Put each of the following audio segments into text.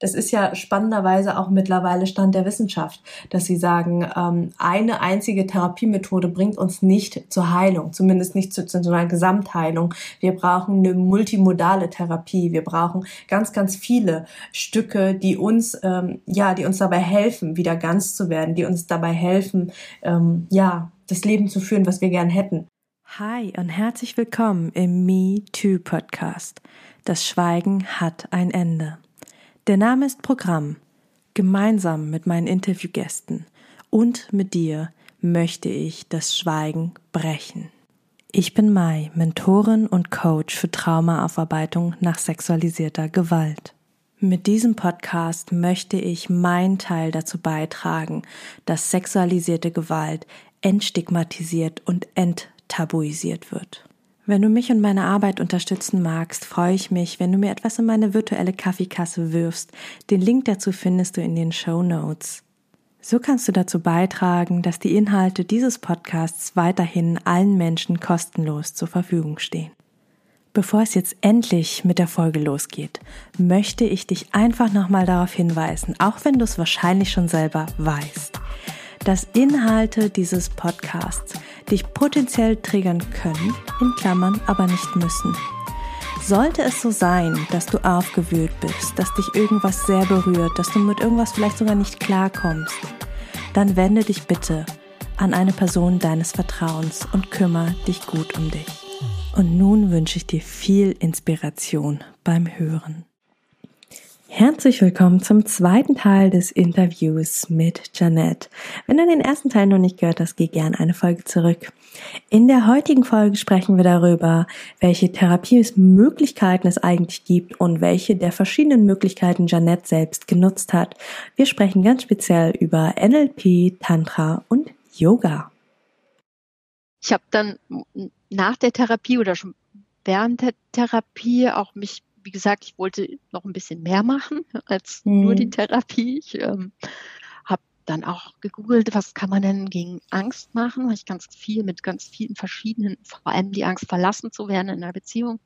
Das ist ja spannenderweise auch mittlerweile Stand der Wissenschaft, dass sie sagen, ähm, eine einzige Therapiemethode bringt uns nicht zur Heilung, zumindest nicht zu, zu einer Gesamtheilung. Wir brauchen eine multimodale Therapie. Wir brauchen ganz, ganz viele Stücke, die uns, ähm, ja, die uns dabei helfen, wieder ganz zu werden, die uns dabei helfen, ähm, ja, das Leben zu führen, was wir gern hätten. Hi und herzlich willkommen im Me Too Podcast. Das Schweigen hat ein Ende. Der Name ist Programm. Gemeinsam mit meinen Interviewgästen und mit dir möchte ich das Schweigen brechen. Ich bin Mai, Mentorin und Coach für Traumaaufarbeitung nach sexualisierter Gewalt. Mit diesem Podcast möchte ich meinen Teil dazu beitragen, dass sexualisierte Gewalt entstigmatisiert und enttabuisiert wird. Wenn du mich und meine Arbeit unterstützen magst, freue ich mich, wenn du mir etwas in meine virtuelle Kaffeekasse wirfst. Den Link dazu findest du in den Show Notes. So kannst du dazu beitragen, dass die Inhalte dieses Podcasts weiterhin allen Menschen kostenlos zur Verfügung stehen. Bevor es jetzt endlich mit der Folge losgeht, möchte ich dich einfach nochmal darauf hinweisen, auch wenn du es wahrscheinlich schon selber weißt dass Inhalte dieses Podcasts dich potenziell triggern können, in Klammern aber nicht müssen. Sollte es so sein, dass du aufgewühlt bist, dass dich irgendwas sehr berührt, dass du mit irgendwas vielleicht sogar nicht klarkommst, dann wende dich bitte an eine Person deines Vertrauens und kümmere dich gut um dich. Und nun wünsche ich dir viel Inspiration beim Hören. Herzlich willkommen zum zweiten Teil des Interviews mit Janette. Wenn du den ersten Teil noch nicht gehört hast, geh gerne eine Folge zurück. In der heutigen Folge sprechen wir darüber, welche Therapiemöglichkeiten es eigentlich gibt und welche der verschiedenen Möglichkeiten Janette selbst genutzt hat. Wir sprechen ganz speziell über NLP, Tantra und Yoga. Ich habe dann nach der Therapie oder schon während der Therapie auch mich wie gesagt, ich wollte noch ein bisschen mehr machen als mhm. nur die mhm. Therapie. Ich ähm, habe dann auch gegoogelt, was kann man denn gegen Angst machen, weil ich ganz viel mit ganz vielen verschiedenen, vor allem die Angst verlassen zu werden in einer Beziehung,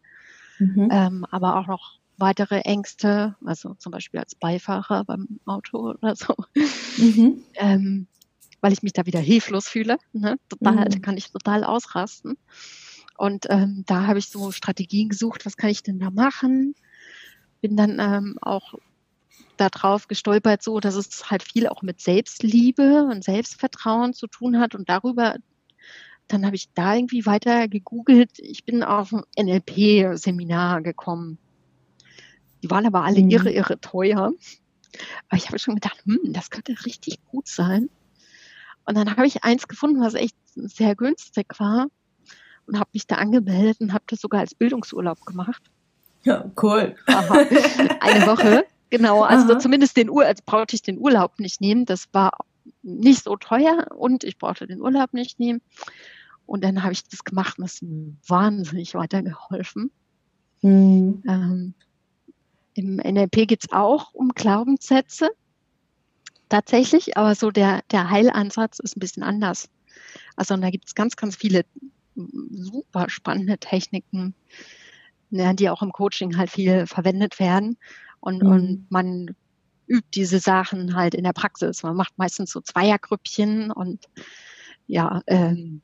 mhm. ähm, aber auch noch weitere Ängste, also zum Beispiel als Beifahrer beim Auto oder so, mhm. ähm, weil ich mich da wieder hilflos fühle. Ne? Total, mhm. kann ich total ausrasten. Und ähm, da habe ich so Strategien gesucht, was kann ich denn da machen? Bin dann ähm, auch darauf gestolpert, so dass es halt viel auch mit Selbstliebe und Selbstvertrauen zu tun hat. Und darüber, dann habe ich da irgendwie weiter gegoogelt. Ich bin auf ein NLP-Seminar gekommen. Die waren aber alle mhm. irre, irre teuer. Aber ich habe schon gedacht, hm, das könnte richtig gut sein. Und dann habe ich eins gefunden, was echt sehr günstig war und habe mich da angemeldet und habe das sogar als Bildungsurlaub gemacht. Ja, cool. Aha. Eine Woche, genau. Also zumindest den Urlaub, also brauchte ich den Urlaub nicht nehmen. Das war nicht so teuer und ich brauchte den Urlaub nicht nehmen. Und dann habe ich das gemacht und ist wahnsinnig weitergeholfen. Mhm. Ähm, Im NLP geht es auch um Glaubenssätze tatsächlich, aber so der, der Heilansatz ist ein bisschen anders. Also da gibt es ganz, ganz viele super spannende Techniken, ja, die auch im Coaching halt viel verwendet werden. Und, mhm. und man übt diese Sachen halt in der Praxis. Man macht meistens so Zweiergrüppchen und ja, ähm,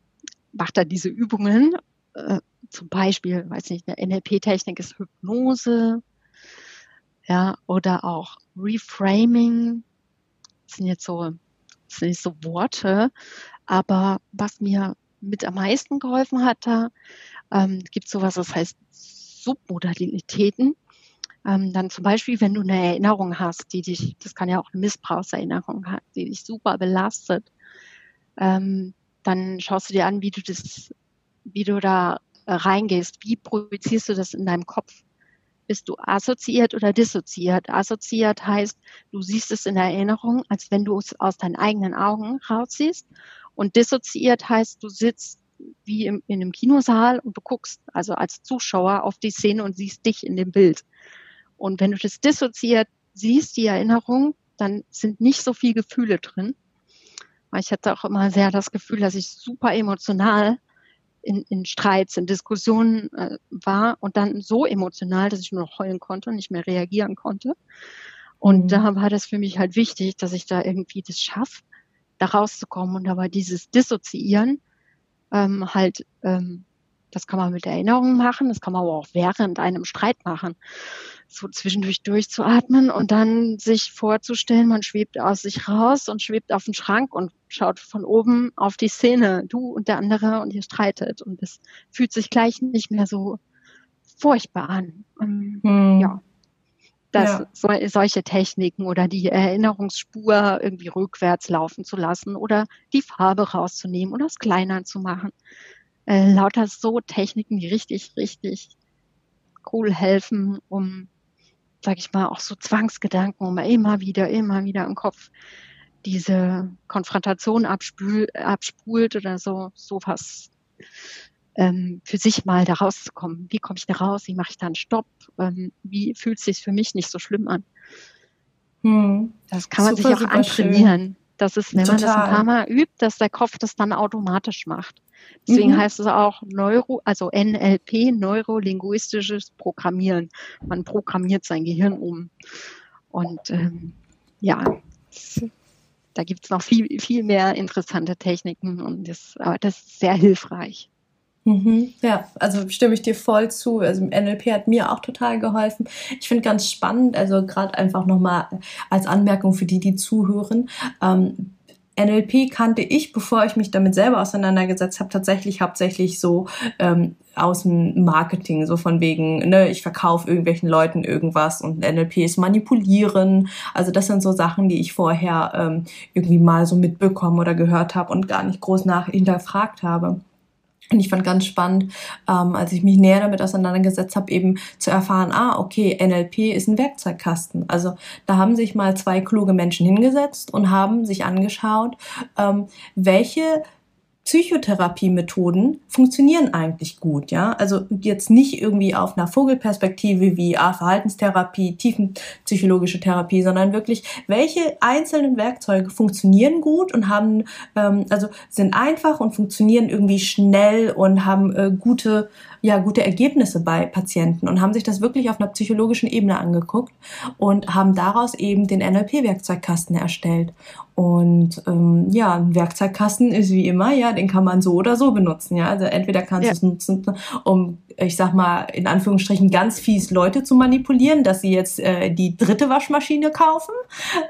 macht da diese Übungen. Äh, zum Beispiel, weiß nicht, eine NLP-Technik ist Hypnose, ja, oder auch Reframing. Das sind jetzt so, das sind nicht so Worte, aber was mir mit am meisten geholfen hat da, ähm, gibt sowas, das heißt Submodalitäten. Ähm, dann zum Beispiel, wenn du eine Erinnerung hast, die dich, das kann ja auch eine Missbrauchserinnerung haben, die dich super belastet, ähm, dann schaust du dir an, wie du das, wie du da reingehst, wie projizierst du das in deinem Kopf? Bist du assoziiert oder dissoziiert? Assoziiert heißt, du siehst es in der Erinnerung, als wenn du es aus deinen eigenen Augen raussiehst und dissoziiert heißt, du sitzt wie im, in einem Kinosaal und du guckst also als Zuschauer auf die Szene und siehst dich in dem Bild. Und wenn du das dissoziiert siehst, die Erinnerung, dann sind nicht so viel Gefühle drin. Ich hatte auch immer sehr das Gefühl, dass ich super emotional in, in Streits, in Diskussionen äh, war und dann so emotional, dass ich nur noch heulen konnte und nicht mehr reagieren konnte. Und mhm. da war das für mich halt wichtig, dass ich da irgendwie das schaffe, da rauszukommen. Und war dieses Dissoziieren ähm, halt, ähm, das kann man mit Erinnerungen machen, das kann man aber auch während einem Streit machen. So zwischendurch durchzuatmen und dann sich vorzustellen, man schwebt aus sich raus und schwebt auf den Schrank und schaut von oben auf die Szene, du und der andere und ihr streitet. Und es fühlt sich gleich nicht mehr so furchtbar an. Ähm, hm. Ja dass ja. so, solche Techniken oder die Erinnerungsspur irgendwie rückwärts laufen zu lassen oder die Farbe rauszunehmen oder es kleiner zu machen. Äh, lauter so Techniken, die richtig, richtig cool helfen, um, sag ich mal, auch so Zwangsgedanken, um immer wieder, immer wieder im Kopf diese Konfrontation abspül, abspult oder so, sowas ähm, für sich mal da rauszukommen. Wie komme ich da raus? Wie mache ich da einen Stopp? Ähm, wie fühlt es sich für mich nicht so schlimm an? Hm. Das kann man super, sich auch antrainieren. Schön. Das ist, wenn Total. man das ein paar Mal übt, dass der Kopf das dann automatisch macht. Deswegen mhm. heißt es auch Neuro, also NLP, neurolinguistisches Programmieren. Man programmiert sein Gehirn um. Und ähm, ja, da gibt es noch viel, viel mehr interessante Techniken und das, aber das ist sehr hilfreich. Mhm. Ja, also stimme ich dir voll zu. Also NLP hat mir auch total geholfen. Ich finde ganz spannend, also gerade einfach nochmal als Anmerkung für die, die zuhören. Ähm, NLP kannte ich, bevor ich mich damit selber auseinandergesetzt habe, tatsächlich hauptsächlich so ähm, aus dem Marketing, so von wegen, ne, ich verkaufe irgendwelchen Leuten irgendwas und NLP ist manipulieren. Also das sind so Sachen, die ich vorher ähm, irgendwie mal so mitbekommen oder gehört habe und gar nicht groß nach hinterfragt habe. Und ich fand ganz spannend, ähm, als ich mich näher damit auseinandergesetzt habe, eben zu erfahren, ah, okay, NLP ist ein Werkzeugkasten. Also da haben sich mal zwei kluge Menschen hingesetzt und haben sich angeschaut, ähm, welche Psychotherapiemethoden funktionieren eigentlich gut, ja. Also jetzt nicht irgendwie auf einer Vogelperspektive wie ah, Verhaltenstherapie, tiefenpsychologische Therapie, sondern wirklich, welche einzelnen Werkzeuge funktionieren gut und haben, ähm, also sind einfach und funktionieren irgendwie schnell und haben äh, gute ja gute Ergebnisse bei Patienten und haben sich das wirklich auf einer psychologischen Ebene angeguckt und haben daraus eben den NLP-Werkzeugkasten erstellt. Und ähm, ja, ein Werkzeugkasten ist wie immer, ja, den kann man so oder so benutzen. Ja, also entweder kannst ja. du es nutzen, um, ich sag mal, in Anführungsstrichen ganz fies Leute zu manipulieren, dass sie jetzt äh, die dritte Waschmaschine kaufen.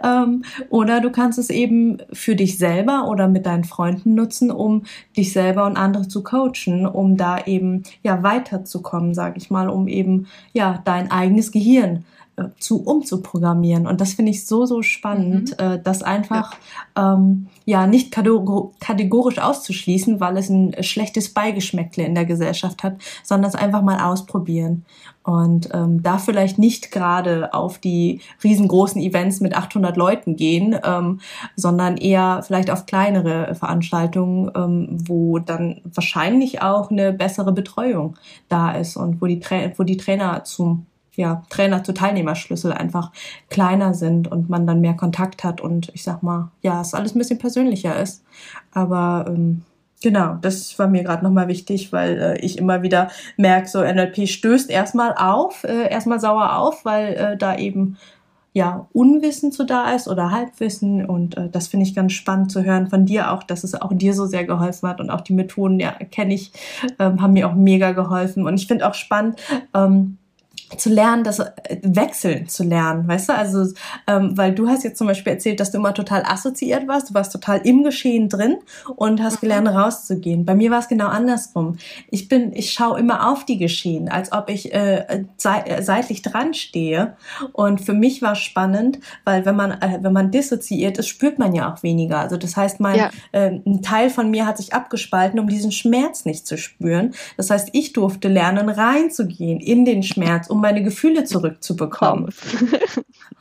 Ähm, oder du kannst es eben für dich selber oder mit deinen Freunden nutzen, um dich selber und andere zu coachen, um da eben ja weiterzukommen, sage ich mal, um eben ja dein eigenes Gehirn zu umzuprogrammieren. Und das finde ich so, so spannend, mhm. äh, das einfach ja, ähm, ja nicht kategorisch auszuschließen, weil es ein schlechtes Beigeschmäckle in der Gesellschaft hat, sondern es einfach mal ausprobieren. Und ähm, da vielleicht nicht gerade auf die riesengroßen Events mit 800 Leuten gehen, ähm, sondern eher vielleicht auf kleinere Veranstaltungen, ähm, wo dann wahrscheinlich auch eine bessere Betreuung da ist und wo die, Tra wo die Trainer zum ja, Trainer zu Teilnehmerschlüssel einfach kleiner sind und man dann mehr Kontakt hat und ich sag mal, ja, es alles ein bisschen persönlicher ist. Aber ähm, genau, das war mir gerade nochmal wichtig, weil äh, ich immer wieder merke, so NLP stößt erstmal auf, äh, erstmal sauer auf, weil äh, da eben ja Unwissen zu da ist oder Halbwissen und äh, das finde ich ganz spannend zu hören von dir auch, dass es auch dir so sehr geholfen hat und auch die Methoden, ja, kenne ich, ähm, haben mir auch mega geholfen und ich finde auch spannend, ähm, zu lernen, das äh, Wechseln zu lernen, weißt du? Also, ähm, weil du hast jetzt zum Beispiel erzählt, dass du immer total assoziiert warst, du warst total im Geschehen drin und hast mhm. gelernt, rauszugehen. Bei mir war es genau andersrum. Ich bin, ich schaue immer auf die Geschehen, als ob ich äh, seitlich dran stehe. Und für mich war spannend, weil wenn man, äh, wenn man dissoziiert ist, spürt man ja auch weniger. Also das heißt, mein, ja. äh, ein Teil von mir hat sich abgespalten, um diesen Schmerz nicht zu spüren. Das heißt, ich durfte lernen, reinzugehen in den Schmerz, um um meine Gefühle zurückzubekommen.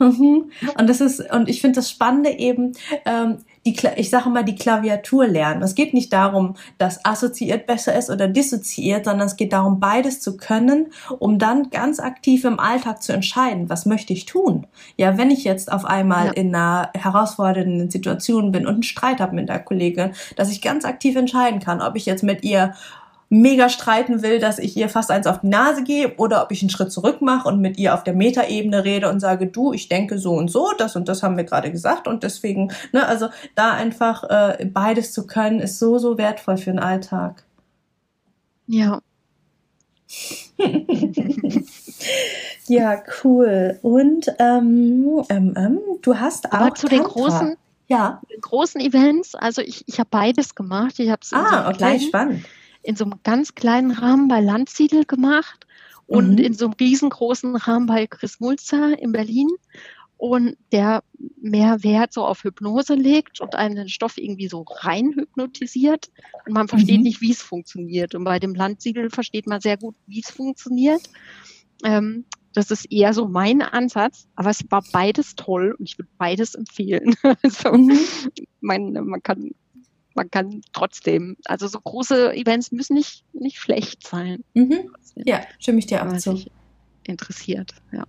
Mhm. und das ist, und ich finde das Spannende eben, ähm, die, ich sage mal, die Klaviatur lernen. Es geht nicht darum, dass assoziiert besser ist oder dissoziiert, sondern es geht darum, beides zu können, um dann ganz aktiv im Alltag zu entscheiden, was möchte ich tun. Ja, wenn ich jetzt auf einmal ja. in einer herausfordernden Situation bin und einen Streit habe mit der Kollegin, dass ich ganz aktiv entscheiden kann, ob ich jetzt mit ihr mega streiten will, dass ich ihr fast eins auf die Nase gehe oder ob ich einen Schritt zurück mache und mit ihr auf der Metaebene rede und sage, du, ich denke so und so, das und das haben wir gerade gesagt und deswegen, ne, also da einfach äh, beides zu können, ist so, so wertvoll für den Alltag. Ja. ja, cool. Und ähm, ähm, ähm, du hast auch. Aber zu den großen, ja. den großen Events, also ich, ich habe beides gemacht. Ich habe es ah, so okay, spannend in so einem ganz kleinen Rahmen bei Landsiedel gemacht und mhm. in so einem riesengroßen Rahmen bei Chris Mulzer in Berlin und der mehr Wert so auf Hypnose legt und einen Stoff irgendwie so rein hypnotisiert und man versteht mhm. nicht, wie es funktioniert. Und bei dem Landsiedel versteht man sehr gut, wie es funktioniert. Ähm, das ist eher so mein Ansatz, aber es war beides toll und ich würde beides empfehlen. also, mhm. mein, man kann man kann trotzdem, also so große Events müssen nicht, nicht schlecht sein. Mhm. Ja, stimme ich dir auch zu. Interessiert, ja.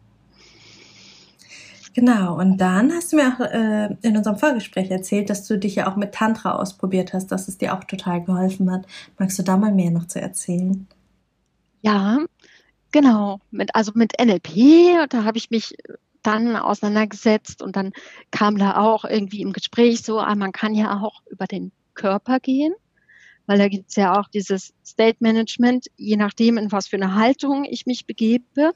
Genau, und dann hast du mir auch äh, in unserem Vorgespräch erzählt, dass du dich ja auch mit Tantra ausprobiert hast, dass es dir auch total geholfen hat. Magst du da mal mehr noch zu erzählen? Ja, genau. Mit, also mit NLP, da habe ich mich dann auseinandergesetzt und dann kam da auch irgendwie im Gespräch so, ah, man kann ja auch über den Körper gehen, weil da gibt es ja auch dieses State Management, je nachdem, in was für eine Haltung ich mich begebe,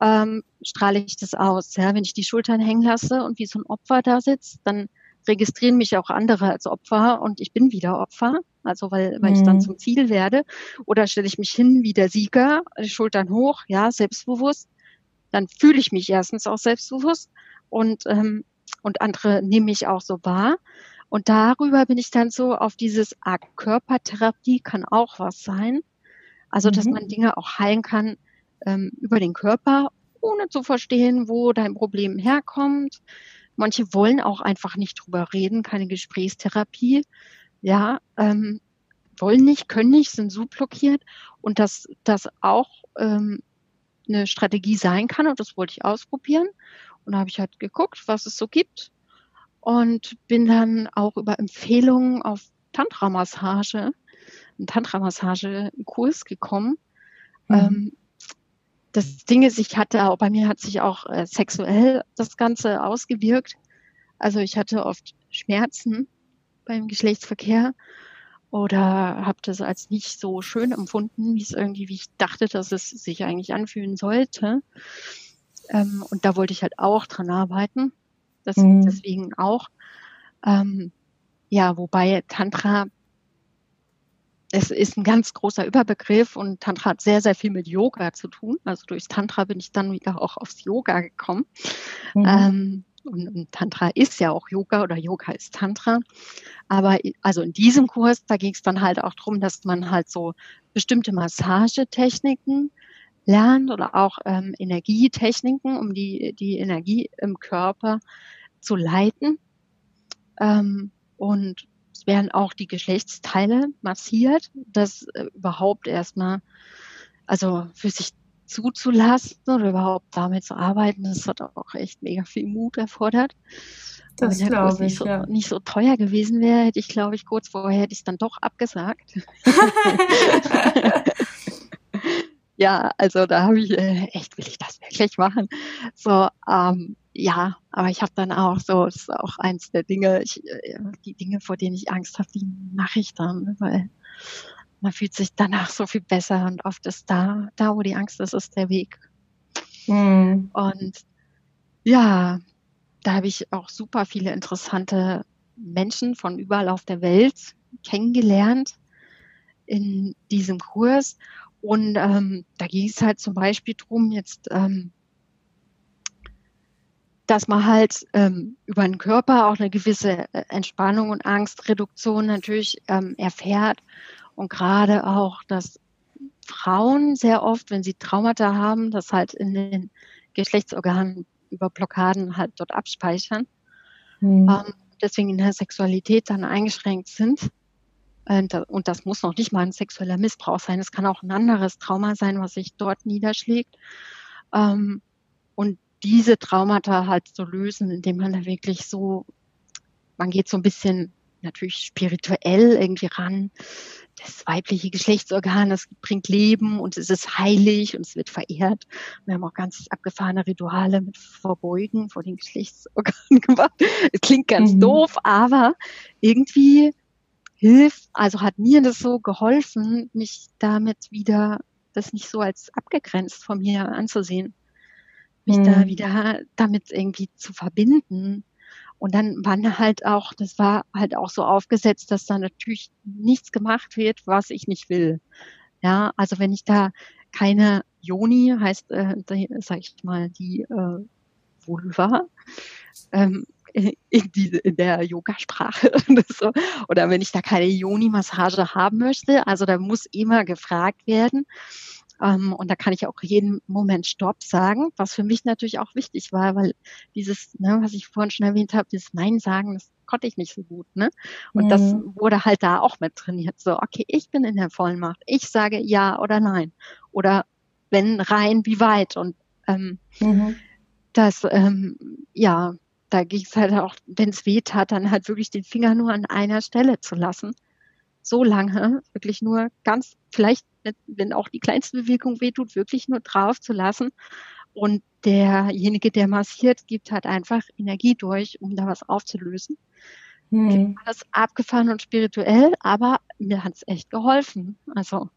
ähm, strahle ich das aus. Ja? Wenn ich die Schultern hängen lasse und wie so ein Opfer da sitzt, dann registrieren mich auch andere als Opfer und ich bin wieder Opfer, also weil, weil mhm. ich dann mhm. zum Ziel werde. Oder stelle ich mich hin wie der Sieger, Schultern hoch, ja, selbstbewusst, dann fühle ich mich erstens auch selbstbewusst und, ähm, und andere nehmen mich auch so wahr. Und darüber bin ich dann so auf dieses ah, Körpertherapie kann auch was sein. Also, dass mhm. man Dinge auch heilen kann ähm, über den Körper, ohne zu verstehen, wo dein Problem herkommt. Manche wollen auch einfach nicht drüber reden, keine Gesprächstherapie. Ja, ähm, wollen nicht, können nicht, sind so blockiert. Und dass das auch ähm, eine Strategie sein kann. Und das wollte ich ausprobieren. Und da habe ich halt geguckt, was es so gibt und bin dann auch über Empfehlungen auf Tantra-Massage, einen Tantra-Massage-Kurs gekommen. Mhm. Ähm, das Ding ist, ich hatte auch, bei mir hat sich auch äh, sexuell das Ganze ausgewirkt. Also ich hatte oft Schmerzen beim Geschlechtsverkehr oder habe das als nicht so schön empfunden, wie es irgendwie, wie ich dachte, dass es sich eigentlich anfühlen sollte. Ähm, und da wollte ich halt auch dran arbeiten. Das, mhm. Deswegen auch. Ähm, ja, wobei Tantra, es ist ein ganz großer Überbegriff und Tantra hat sehr, sehr viel mit Yoga zu tun. Also durchs Tantra bin ich dann wieder auch aufs Yoga gekommen. Mhm. Ähm, und, und, Tantra ist ja auch Yoga oder Yoga ist Tantra. Aber also in diesem Kurs, da ging es dann halt auch darum, dass man halt so bestimmte Massagetechniken lernt oder auch ähm, Energietechniken, um die, die Energie im Körper zu leiten. Ähm, und es werden auch die Geschlechtsteile massiert, das äh, überhaupt erstmal, also für sich zuzulassen oder überhaupt damit zu arbeiten, das hat auch echt mega viel Mut erfordert. Das glaube ich, nicht so, ja. nicht so teuer gewesen wäre, hätte ich, glaube ich, kurz vorher hätte ich es dann doch abgesagt. ja, also da habe ich äh, echt, will ich das wirklich machen? So, ähm, ja, aber ich habe dann auch so, das ist auch eins der Dinge, ich, äh, die Dinge, vor denen ich Angst habe, die mache ich dann, weil man fühlt sich danach so viel besser und oft ist da, da wo die Angst ist, ist der Weg. Mhm. Und ja, da habe ich auch super viele interessante Menschen von überall auf der Welt kennengelernt in diesem Kurs. Und ähm, da ging es halt zum Beispiel drum, jetzt, ähm, dass man halt ähm, über den Körper auch eine gewisse äh, Entspannung und Angstreduktion natürlich ähm, erfährt. Und gerade auch, dass Frauen sehr oft, wenn sie Traumata haben, das halt in den Geschlechtsorganen über Blockaden halt dort abspeichern. Mhm. Ähm, deswegen in der Sexualität dann eingeschränkt sind. Äh, und das muss noch nicht mal ein sexueller Missbrauch sein. Es kann auch ein anderes Trauma sein, was sich dort niederschlägt. Ähm, diese Traumata halt zu lösen, indem man da wirklich so, man geht so ein bisschen natürlich spirituell irgendwie ran, das weibliche Geschlechtsorgan, das bringt Leben und es ist heilig und es wird verehrt. Wir haben auch ganz abgefahrene Rituale mit Verbeugen vor den Geschlechtsorganen gemacht. Es klingt ganz mhm. doof, aber irgendwie hilft, also hat mir das so geholfen, mich damit wieder das nicht so als abgegrenzt von mir anzusehen, mich mhm. da wieder damit irgendwie zu verbinden und dann waren halt auch, das war halt auch so aufgesetzt, dass da natürlich nichts gemacht wird, was ich nicht will. Ja, also wenn ich da keine Joni, heißt, äh, sag ich mal, die äh, Vulva, ähm, in, die, in der Yogasprache so. oder wenn ich da keine Joni-Massage haben möchte, also da muss immer gefragt werden, ähm, und da kann ich auch jeden Moment Stopp sagen, was für mich natürlich auch wichtig war, weil dieses, ne, was ich vorhin schon erwähnt habe, dieses Nein sagen, das konnte ich nicht so gut. Ne? Und mhm. das wurde halt da auch mit trainiert. So, okay, ich bin in der Vollmacht. Ich sage ja oder nein. Oder wenn rein, wie weit. Und ähm, mhm. das, ähm, ja, da ging es halt auch, wenn es weh tat, dann halt wirklich den Finger nur an einer Stelle zu lassen. So lange, wirklich nur ganz, vielleicht wenn auch die kleinste Bewegung wehtut, wirklich nur drauf zu lassen. Und derjenige, der massiert, gibt halt einfach Energie durch, um da was aufzulösen. Hm. Alles abgefahren und spirituell, aber mir hat es echt geholfen. Also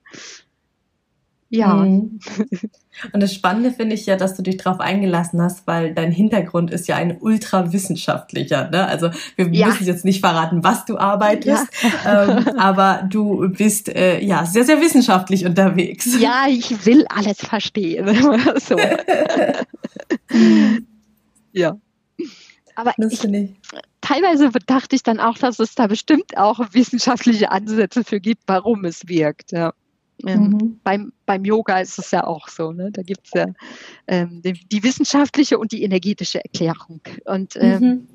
ja. Mhm. Und das Spannende finde ich ja, dass du dich darauf eingelassen hast, weil dein Hintergrund ist ja ein ultrawissenschaftlicher. Ne? Also wir ja. müssen jetzt nicht verraten, was du arbeitest, ja. ähm, aber du bist äh, ja sehr, sehr wissenschaftlich unterwegs. Ja, ich will alles verstehen. so. ja. Aber ich, ich, teilweise dachte ich dann auch, dass es da bestimmt auch wissenschaftliche Ansätze für gibt, warum es wirkt. Ja. Ähm, mhm. beim, beim Yoga ist es ja auch so. Ne? Da gibt es ja ähm, die, die, wissenschaftliche und die energetische Erklärung. Und ähm, mhm.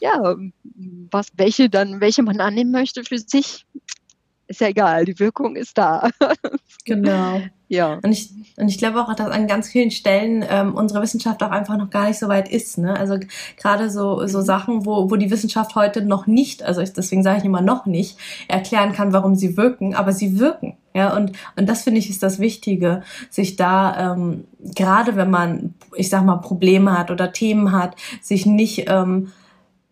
ja, was, welche dann, welche man annehmen möchte für sich, ist ja egal, die Wirkung ist da. Genau. Ja. Und ich, und ich glaube auch, dass an ganz vielen Stellen ähm, unsere Wissenschaft auch einfach noch gar nicht so weit ist. Ne? Also gerade so, so mhm. Sachen, wo, wo die Wissenschaft heute noch nicht, also ich, deswegen sage ich immer noch nicht, erklären kann, warum sie wirken, aber sie wirken. Ja, und, und das finde ich ist das Wichtige, sich da, ähm, gerade wenn man, ich sag mal, Probleme hat oder Themen hat, sich nicht ähm,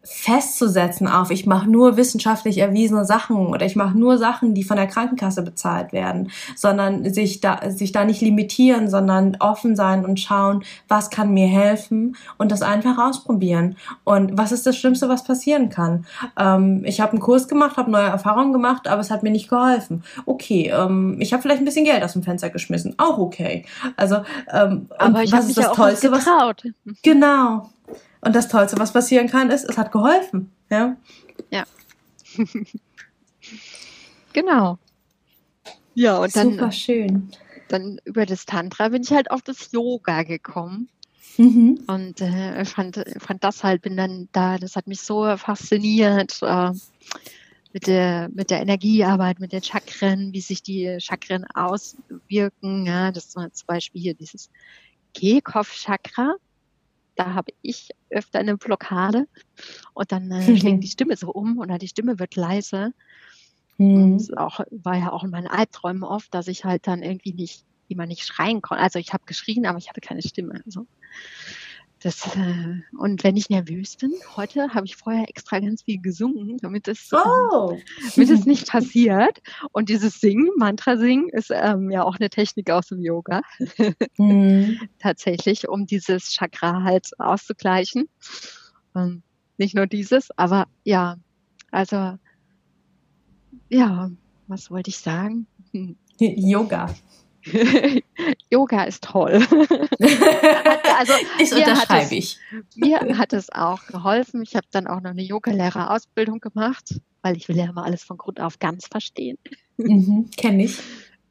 festzusetzen auf, ich mache nur wissenschaftlich erwiesene Sachen oder ich mache nur Sachen, die von der Krankenkasse bezahlt werden, sondern sich da, sich da nicht limitieren, sondern offen sein und schauen, was kann mir helfen und das einfach ausprobieren. Und was ist das Schlimmste, was passieren kann? Ähm, ich habe einen Kurs gemacht, habe neue Erfahrungen gemacht, aber es hat mir nicht geholfen. Okay, ähm, ich habe vielleicht ein bisschen Geld aus dem Fenster geschmissen, auch okay. Also, ähm, aber ich habe mich ja auch Tollste. Was, genau. Und das Tollste, was passieren kann, ist, es hat geholfen. Ja. Ja. genau. Ja, und dann. Super schön. Dann über das Tantra bin ich halt auf das Yoga gekommen. Mhm. Und äh, fand, fand das halt, bin dann da, das hat mich so fasziniert. Äh, mit der, mit der Energiearbeit, mit den Chakren, wie sich die Chakren auswirken. Ja, das war zum Beispiel hier dieses Kehlkopf-Chakra da habe ich öfter eine Blockade und dann äh, schlägt die Stimme so um oder die Stimme wird leise. Mhm. Und auch war ja auch in meinen Albträumen oft, dass ich halt dann irgendwie nicht immer nicht schreien konnte. Also ich habe geschrien, aber ich hatte keine Stimme. Also das, äh, und wenn ich nervös bin, heute habe ich vorher extra ganz viel gesungen, damit es, oh. äh, damit es nicht passiert. Und dieses Singen, Mantra-Singen, ist ähm, ja auch eine Technik aus dem Yoga. Mhm. Tatsächlich, um dieses Chakra halt auszugleichen. Ähm, nicht nur dieses, aber ja, also, ja, was wollte ich sagen? Hm. Yoga. Yoga ist toll. also, das unterschreibe ich. Mir hat es auch geholfen. Ich habe dann auch noch eine Yogalehrerausbildung gemacht, weil ich will ja immer alles von Grund auf ganz verstehen. Mhm, Kenne ich.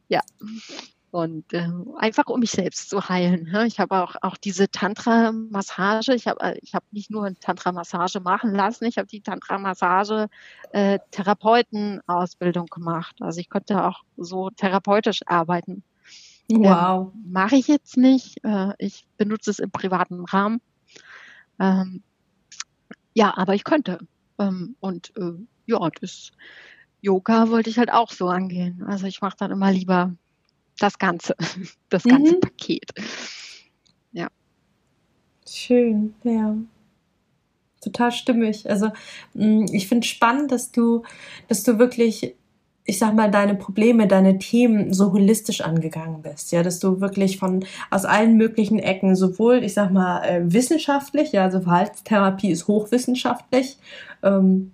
Ja. Und äh, einfach um mich selbst zu heilen. Ne? Ich habe auch, auch diese Tantra-Massage, ich habe ich hab nicht nur eine Tantra-Massage machen lassen, ich habe die Tantra-Massage-Therapeuten-Ausbildung äh, gemacht. Also ich konnte auch so therapeutisch arbeiten. Wow. Ähm, Mache ich jetzt nicht. Äh, ich benutze es im privaten Rahmen. Ähm, ja, aber ich könnte. Ähm, und äh, ja, das Yoga wollte ich halt auch so angehen. Also ich mache dann immer lieber das Ganze, das ganze mhm. Paket. Ja. Schön, ja. Total stimmig. Also mm, ich finde spannend, dass du, dass du wirklich ich sag mal, deine Probleme, deine Themen so holistisch angegangen bist, ja, dass du wirklich von aus allen möglichen Ecken sowohl, ich sag mal, äh, wissenschaftlich, ja, also Verhaltenstherapie ist hochwissenschaftlich, ähm,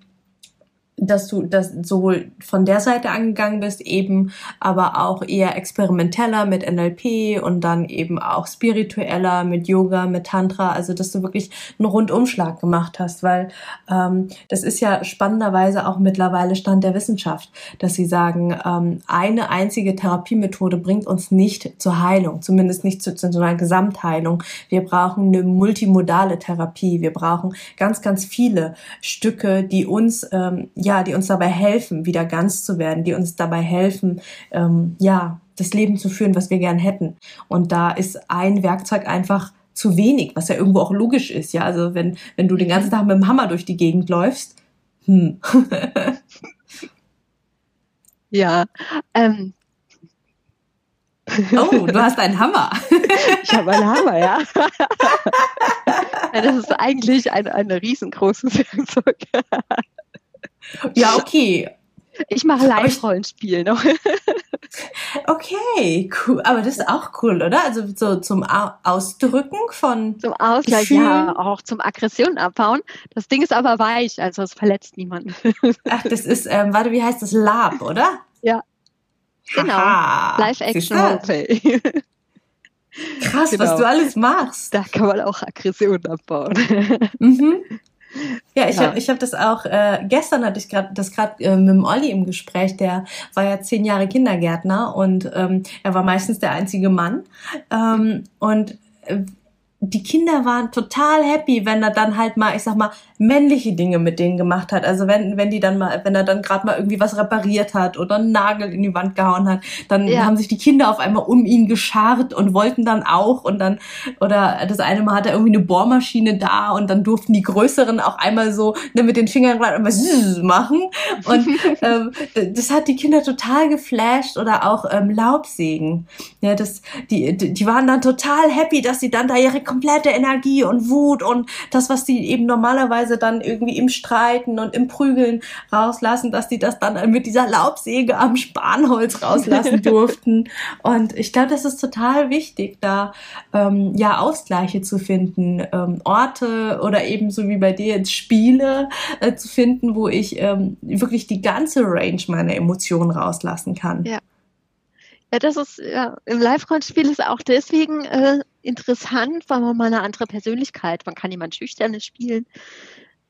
dass du das sowohl von der Seite angegangen bist, eben aber auch eher experimenteller mit NLP und dann eben auch spiritueller mit Yoga, mit Tantra, also dass du wirklich einen Rundumschlag gemacht hast, weil ähm, das ist ja spannenderweise auch mittlerweile Stand der Wissenschaft, dass sie sagen, ähm, eine einzige Therapiemethode bringt uns nicht zur Heilung, zumindest nicht zu, zu einer Gesamtheilung. Wir brauchen eine multimodale Therapie, wir brauchen ganz, ganz viele Stücke, die uns ähm, ja, die uns dabei helfen, wieder ganz zu werden, die uns dabei helfen, ähm, ja, das Leben zu führen, was wir gern hätten. Und da ist ein Werkzeug einfach zu wenig, was ja irgendwo auch logisch ist, ja. Also wenn, wenn du den ganzen Tag mit dem Hammer durch die Gegend läufst, hm. ja, ähm, Oh, du hast einen Hammer. Ich habe einen Hammer, ja. Das ist eigentlich ein, ein riesengroßes Werkzeug. Ja, okay. Ich mache Live-Rollenspiel noch. Okay, cool. Aber das ist auch cool, oder? Also so zum Ausdrücken von. Zum Ausgleich, ja, auch zum Aggression abbauen. Das Ding ist aber weich, also es verletzt niemanden. Ach, das ist, ähm, warte, wie heißt das? Lab, oder? Ja. Genau. Live-Action-Roleplay. Krass, genau. was du alles machst. Da kann man auch Aggression abbauen. Mhm. Ja, ich ja. habe ich hab das auch, äh, gestern hatte ich grad, das gerade äh, mit dem Olli im Gespräch, der war ja zehn Jahre Kindergärtner und ähm, er war meistens der einzige Mann. Ähm, und äh, die Kinder waren total happy, wenn er dann halt mal, ich sag mal, männliche Dinge mit denen gemacht hat. Also wenn, wenn die dann mal, wenn er dann gerade mal irgendwie was repariert hat oder einen Nagel in die Wand gehauen hat, dann ja. haben sich die Kinder auf einmal um ihn geschart und wollten dann auch und dann, oder das eine Mal hat er irgendwie eine Bohrmaschine da und dann durften die Größeren auch einmal so ne, mit den Fingern was machen. Und ähm, das hat die Kinder total geflasht oder auch ähm, Laubsägen. Ja, das, die, die waren dann total happy, dass sie dann da ihre komplette Energie und Wut und das, was die eben normalerweise dann irgendwie im Streiten und im Prügeln rauslassen, dass die das dann mit dieser Laubsäge am Spanholz rauslassen durften. Und ich glaube, das ist total wichtig, da ähm, ja Ausgleiche zu finden, ähm, Orte oder eben so wie bei dir jetzt Spiele äh, zu finden, wo ich ähm, wirklich die ganze Range meiner Emotionen rauslassen kann. Ja. Ja, das ist ja, im Live-Rollenspiel ist auch deswegen äh, interessant, weil man mal eine andere Persönlichkeit, man kann jemand Schüchternes spielen,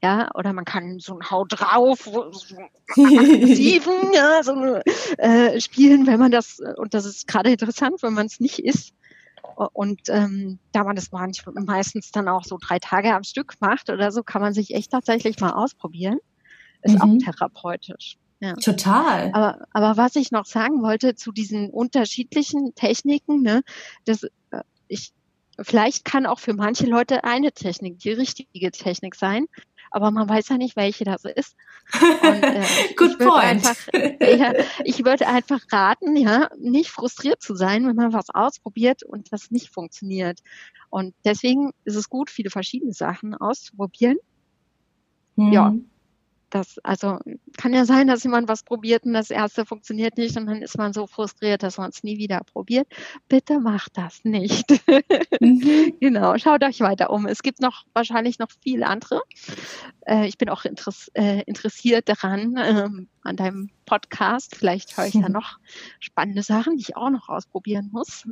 ja, oder man kann so ein Hau drauf, so aggressiven, ja, so äh, spielen, wenn man das, und das ist gerade interessant, wenn man es nicht ist. Und ähm, da man das manchmal, meistens dann auch so drei Tage am Stück macht oder so, kann man sich echt tatsächlich mal ausprobieren. Ist mhm. auch therapeutisch. Ja. Total. Aber, aber was ich noch sagen wollte zu diesen unterschiedlichen Techniken, ne, das, äh, ich, vielleicht kann auch für manche Leute eine Technik die richtige Technik sein, aber man weiß ja nicht, welche das ist. Und, äh, Good point. Einfach, ja, ich würde einfach raten, ja, nicht frustriert zu sein, wenn man was ausprobiert und das nicht funktioniert. Und deswegen ist es gut, viele verschiedene Sachen auszuprobieren. Hm. Ja, das, also kann ja sein, dass jemand was probiert und das erste funktioniert nicht und dann ist man so frustriert, dass man es nie wieder probiert. Bitte macht das nicht. Mhm. genau, schaut euch weiter um. Es gibt noch wahrscheinlich noch viele andere. Äh, ich bin auch interess äh, interessiert daran, ähm, an deinem Podcast. Vielleicht höre ich da noch spannende Sachen, die ich auch noch ausprobieren muss.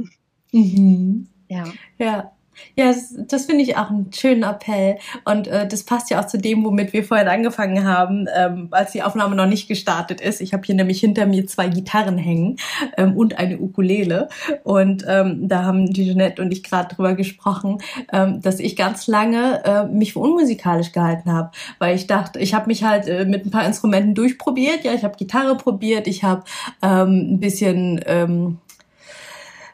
Mhm. Ja. Ja, ja, das, das finde ich auch einen schönen Appell. Und äh, das passt ja auch zu dem, womit wir vorhin angefangen haben, ähm, als die Aufnahme noch nicht gestartet ist. Ich habe hier nämlich hinter mir zwei Gitarren hängen ähm, und eine Ukulele. Und ähm, da haben die Jeanette und ich gerade drüber gesprochen, ähm, dass ich ganz lange äh, mich für unmusikalisch gehalten habe. Weil ich dachte, ich habe mich halt äh, mit ein paar Instrumenten durchprobiert. Ja, ich habe Gitarre probiert, ich habe ähm, ein bisschen... Ähm,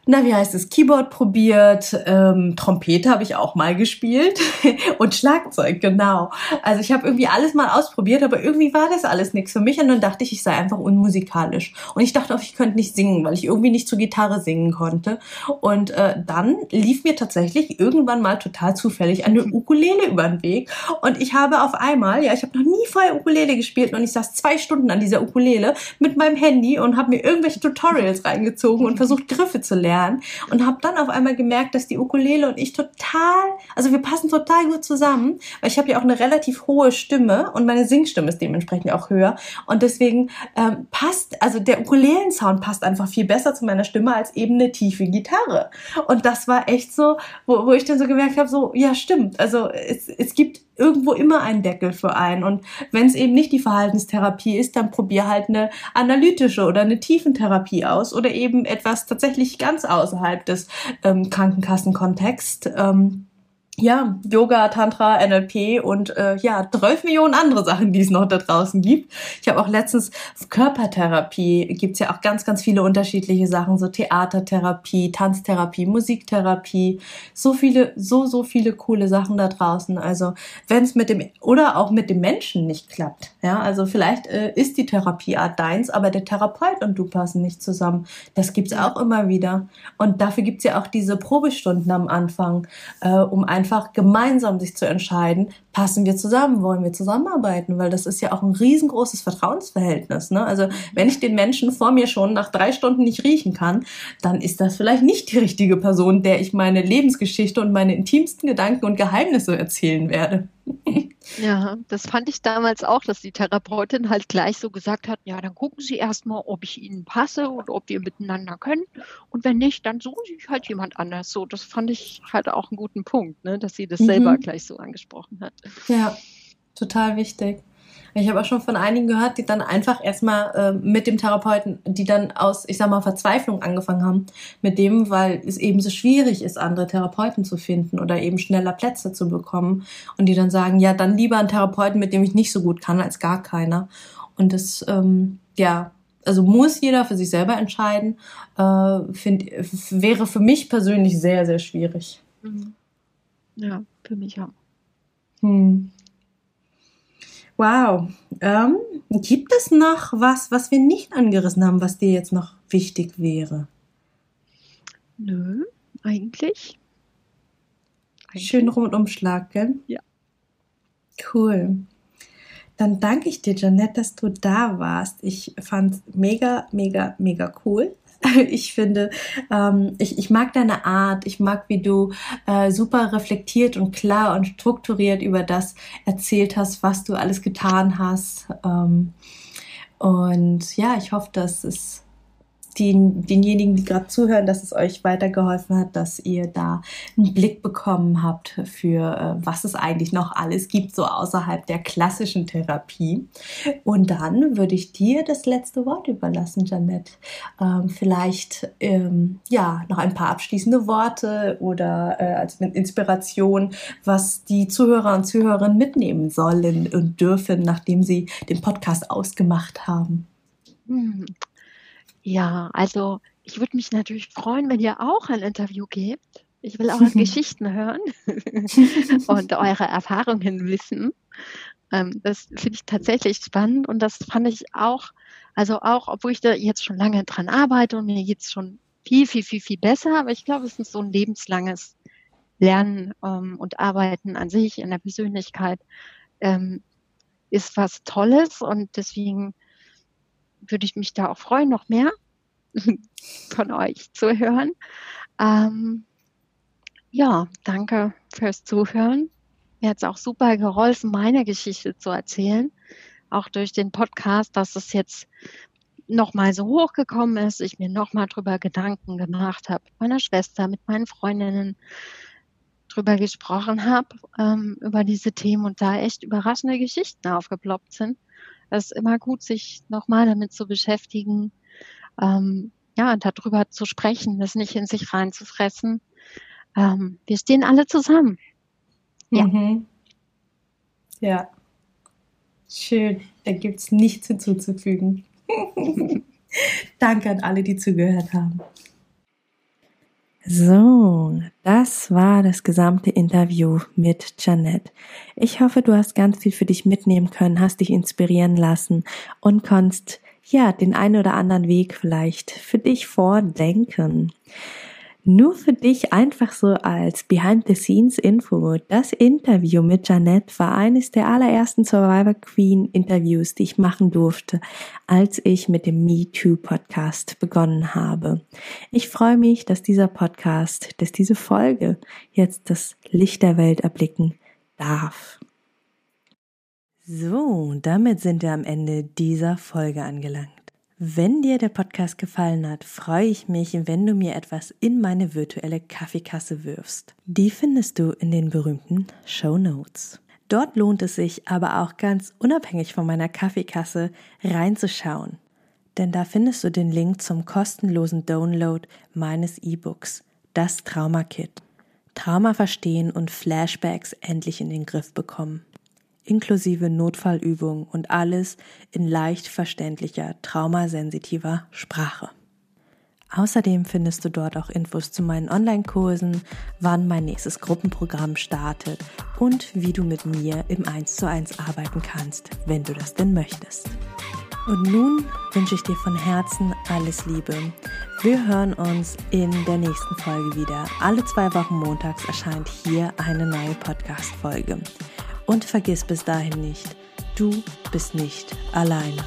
na, wie heißt es, Keyboard probiert, ähm, Trompete habe ich auch mal gespielt und Schlagzeug, genau. Also ich habe irgendwie alles mal ausprobiert, aber irgendwie war das alles nichts für mich und dann dachte ich, ich sei einfach unmusikalisch. Und ich dachte auch, ich könnte nicht singen, weil ich irgendwie nicht zur Gitarre singen konnte. Und äh, dann lief mir tatsächlich irgendwann mal total zufällig eine Ukulele über den Weg und ich habe auf einmal, ja, ich habe noch nie vorher Ukulele gespielt und ich saß zwei Stunden an dieser Ukulele mit meinem Handy und habe mir irgendwelche Tutorials reingezogen und versucht, Griffe zu lernen lernen und habe dann auf einmal gemerkt, dass die Ukulele und ich total, also wir passen total gut zusammen, weil ich habe ja auch eine relativ hohe Stimme und meine Singstimme ist dementsprechend auch höher und deswegen ähm, passt, also der Ukulelen-Sound passt einfach viel besser zu meiner Stimme als eben eine tiefe Gitarre. Und das war echt so, wo, wo ich dann so gemerkt habe, so ja stimmt, also es, es gibt irgendwo immer einen Deckel für einen. Und wenn es eben nicht die Verhaltenstherapie ist, dann probier halt eine analytische oder eine Tiefentherapie aus oder eben etwas tatsächlich ganz außerhalb des ähm, Krankenkassenkontexts. Ähm, ja, Yoga, Tantra, NLP und äh, ja, 12 Millionen andere Sachen, die es noch da draußen gibt. Ich habe auch letztens Körpertherapie, gibt's ja auch ganz, ganz viele unterschiedliche Sachen, so Theatertherapie, Tanztherapie, Musiktherapie, so viele, so, so viele coole Sachen da draußen. Also wenn es mit dem oder auch mit dem Menschen nicht klappt, ja, also vielleicht äh, ist die Therapieart deins, aber der Therapeut und du passen nicht zusammen. Das gibt's auch immer wieder. Und dafür gibt's ja auch diese Probestunden am Anfang, äh, um einfach einfach gemeinsam sich zu entscheiden, passen wir zusammen, wollen wir zusammenarbeiten, weil das ist ja auch ein riesengroßes Vertrauensverhältnis. Ne? Also wenn ich den Menschen vor mir schon nach drei Stunden nicht riechen kann, dann ist das vielleicht nicht die richtige Person, der ich meine Lebensgeschichte und meine intimsten Gedanken und Geheimnisse erzählen werde. Ja, das fand ich damals auch, dass die Therapeutin halt gleich so gesagt hat, ja, dann gucken Sie erstmal, ob ich Ihnen passe und ob wir miteinander können. Und wenn nicht, dann suchen Sie halt jemand anders. So, das fand ich halt auch einen guten Punkt, ne, dass sie das mhm. selber gleich so angesprochen hat. Ja, total wichtig. Ich habe auch schon von einigen gehört, die dann einfach erstmal äh, mit dem Therapeuten, die dann aus, ich sag mal, Verzweiflung angefangen haben mit dem, weil es eben so schwierig ist, andere Therapeuten zu finden oder eben schneller Plätze zu bekommen. Und die dann sagen, ja, dann lieber einen Therapeuten, mit dem ich nicht so gut kann, als gar keiner. Und das, ähm, ja, also muss jeder für sich selber entscheiden, äh, find, wäre für mich persönlich sehr, sehr schwierig. Mhm. Ja, für mich auch. Hm. Wow. Ähm, gibt es noch was, was wir nicht angerissen haben, was dir jetzt noch wichtig wäre? Nö, eigentlich. eigentlich. Schön Rundumschlag, gell? Ja. Cool. Dann danke ich dir, Janette, dass du da warst. Ich fand es mega, mega, mega cool. ich finde, ähm, ich, ich mag deine Art, ich mag, wie du äh, super reflektiert und klar und strukturiert über das erzählt hast, was du alles getan hast. Ähm, und ja, ich hoffe, dass es den, denjenigen, die gerade zuhören, dass es euch weitergeholfen hat, dass ihr da einen Blick bekommen habt für äh, was es eigentlich noch alles gibt, so außerhalb der klassischen Therapie. Und dann würde ich dir das letzte Wort überlassen, Janette. Ähm, vielleicht ähm, ja noch ein paar abschließende Worte oder äh, als Inspiration, was die Zuhörer und Zuhörerinnen mitnehmen sollen und dürfen, nachdem sie den Podcast ausgemacht haben. Hm. Ja, also ich würde mich natürlich freuen, wenn ihr auch ein Interview gebt. Ich will auch Geschichten hören und eure Erfahrungen wissen. Ähm, das finde ich tatsächlich spannend und das fand ich auch, also auch, obwohl ich da jetzt schon lange dran arbeite und mir jetzt schon viel, viel, viel, viel besser, aber ich glaube, es ist so ein lebenslanges Lernen ähm, und Arbeiten an sich in der Persönlichkeit ähm, ist was Tolles und deswegen würde ich mich da auch freuen, noch mehr von euch zu hören. Ähm, ja, danke fürs Zuhören. Mir hat es auch super geholfen, meine Geschichte zu erzählen. Auch durch den Podcast, dass es jetzt nochmal so hochgekommen ist, ich mir nochmal drüber Gedanken gemacht habe, mit meiner Schwester, mit meinen Freundinnen drüber gesprochen habe, ähm, über diese Themen und da echt überraschende Geschichten aufgeploppt sind es ist immer gut, sich nochmal damit zu beschäftigen, ähm, ja, darüber zu sprechen, das nicht in sich reinzufressen. Ähm, wir stehen alle zusammen. Ja. Mhm. Ja. Schön. Da gibt es nichts hinzuzufügen. Danke an alle, die zugehört haben. So, das war das gesamte Interview mit Janette. Ich hoffe, du hast ganz viel für dich mitnehmen können, hast dich inspirieren lassen und konntest ja den einen oder anderen Weg vielleicht für dich vordenken. Nur für dich einfach so als Behind-the-Scenes-Info. Das Interview mit Janette war eines der allerersten Survivor Queen Interviews, die ich machen durfte, als ich mit dem Me Too Podcast begonnen habe. Ich freue mich, dass dieser Podcast, dass diese Folge jetzt das Licht der Welt erblicken darf. So, damit sind wir am Ende dieser Folge angelangt. Wenn dir der Podcast gefallen hat, freue ich mich, wenn du mir etwas in meine virtuelle Kaffeekasse wirfst. Die findest du in den berühmten Show Notes. Dort lohnt es sich aber auch ganz unabhängig von meiner Kaffeekasse reinzuschauen. Denn da findest du den Link zum kostenlosen Download meines E-Books, das Trauma Kit. Trauma verstehen und Flashbacks endlich in den Griff bekommen inklusive Notfallübungen und alles in leicht verständlicher, traumasensitiver Sprache. Außerdem findest du dort auch Infos zu meinen Online-Kursen, wann mein nächstes Gruppenprogramm startet und wie du mit mir im 1 zu 1 arbeiten kannst, wenn du das denn möchtest. Und nun wünsche ich dir von Herzen alles Liebe. Wir hören uns in der nächsten Folge wieder. Alle zwei Wochen montags erscheint hier eine neue Podcast-Folge. Und vergiss bis dahin nicht, du bist nicht alleine.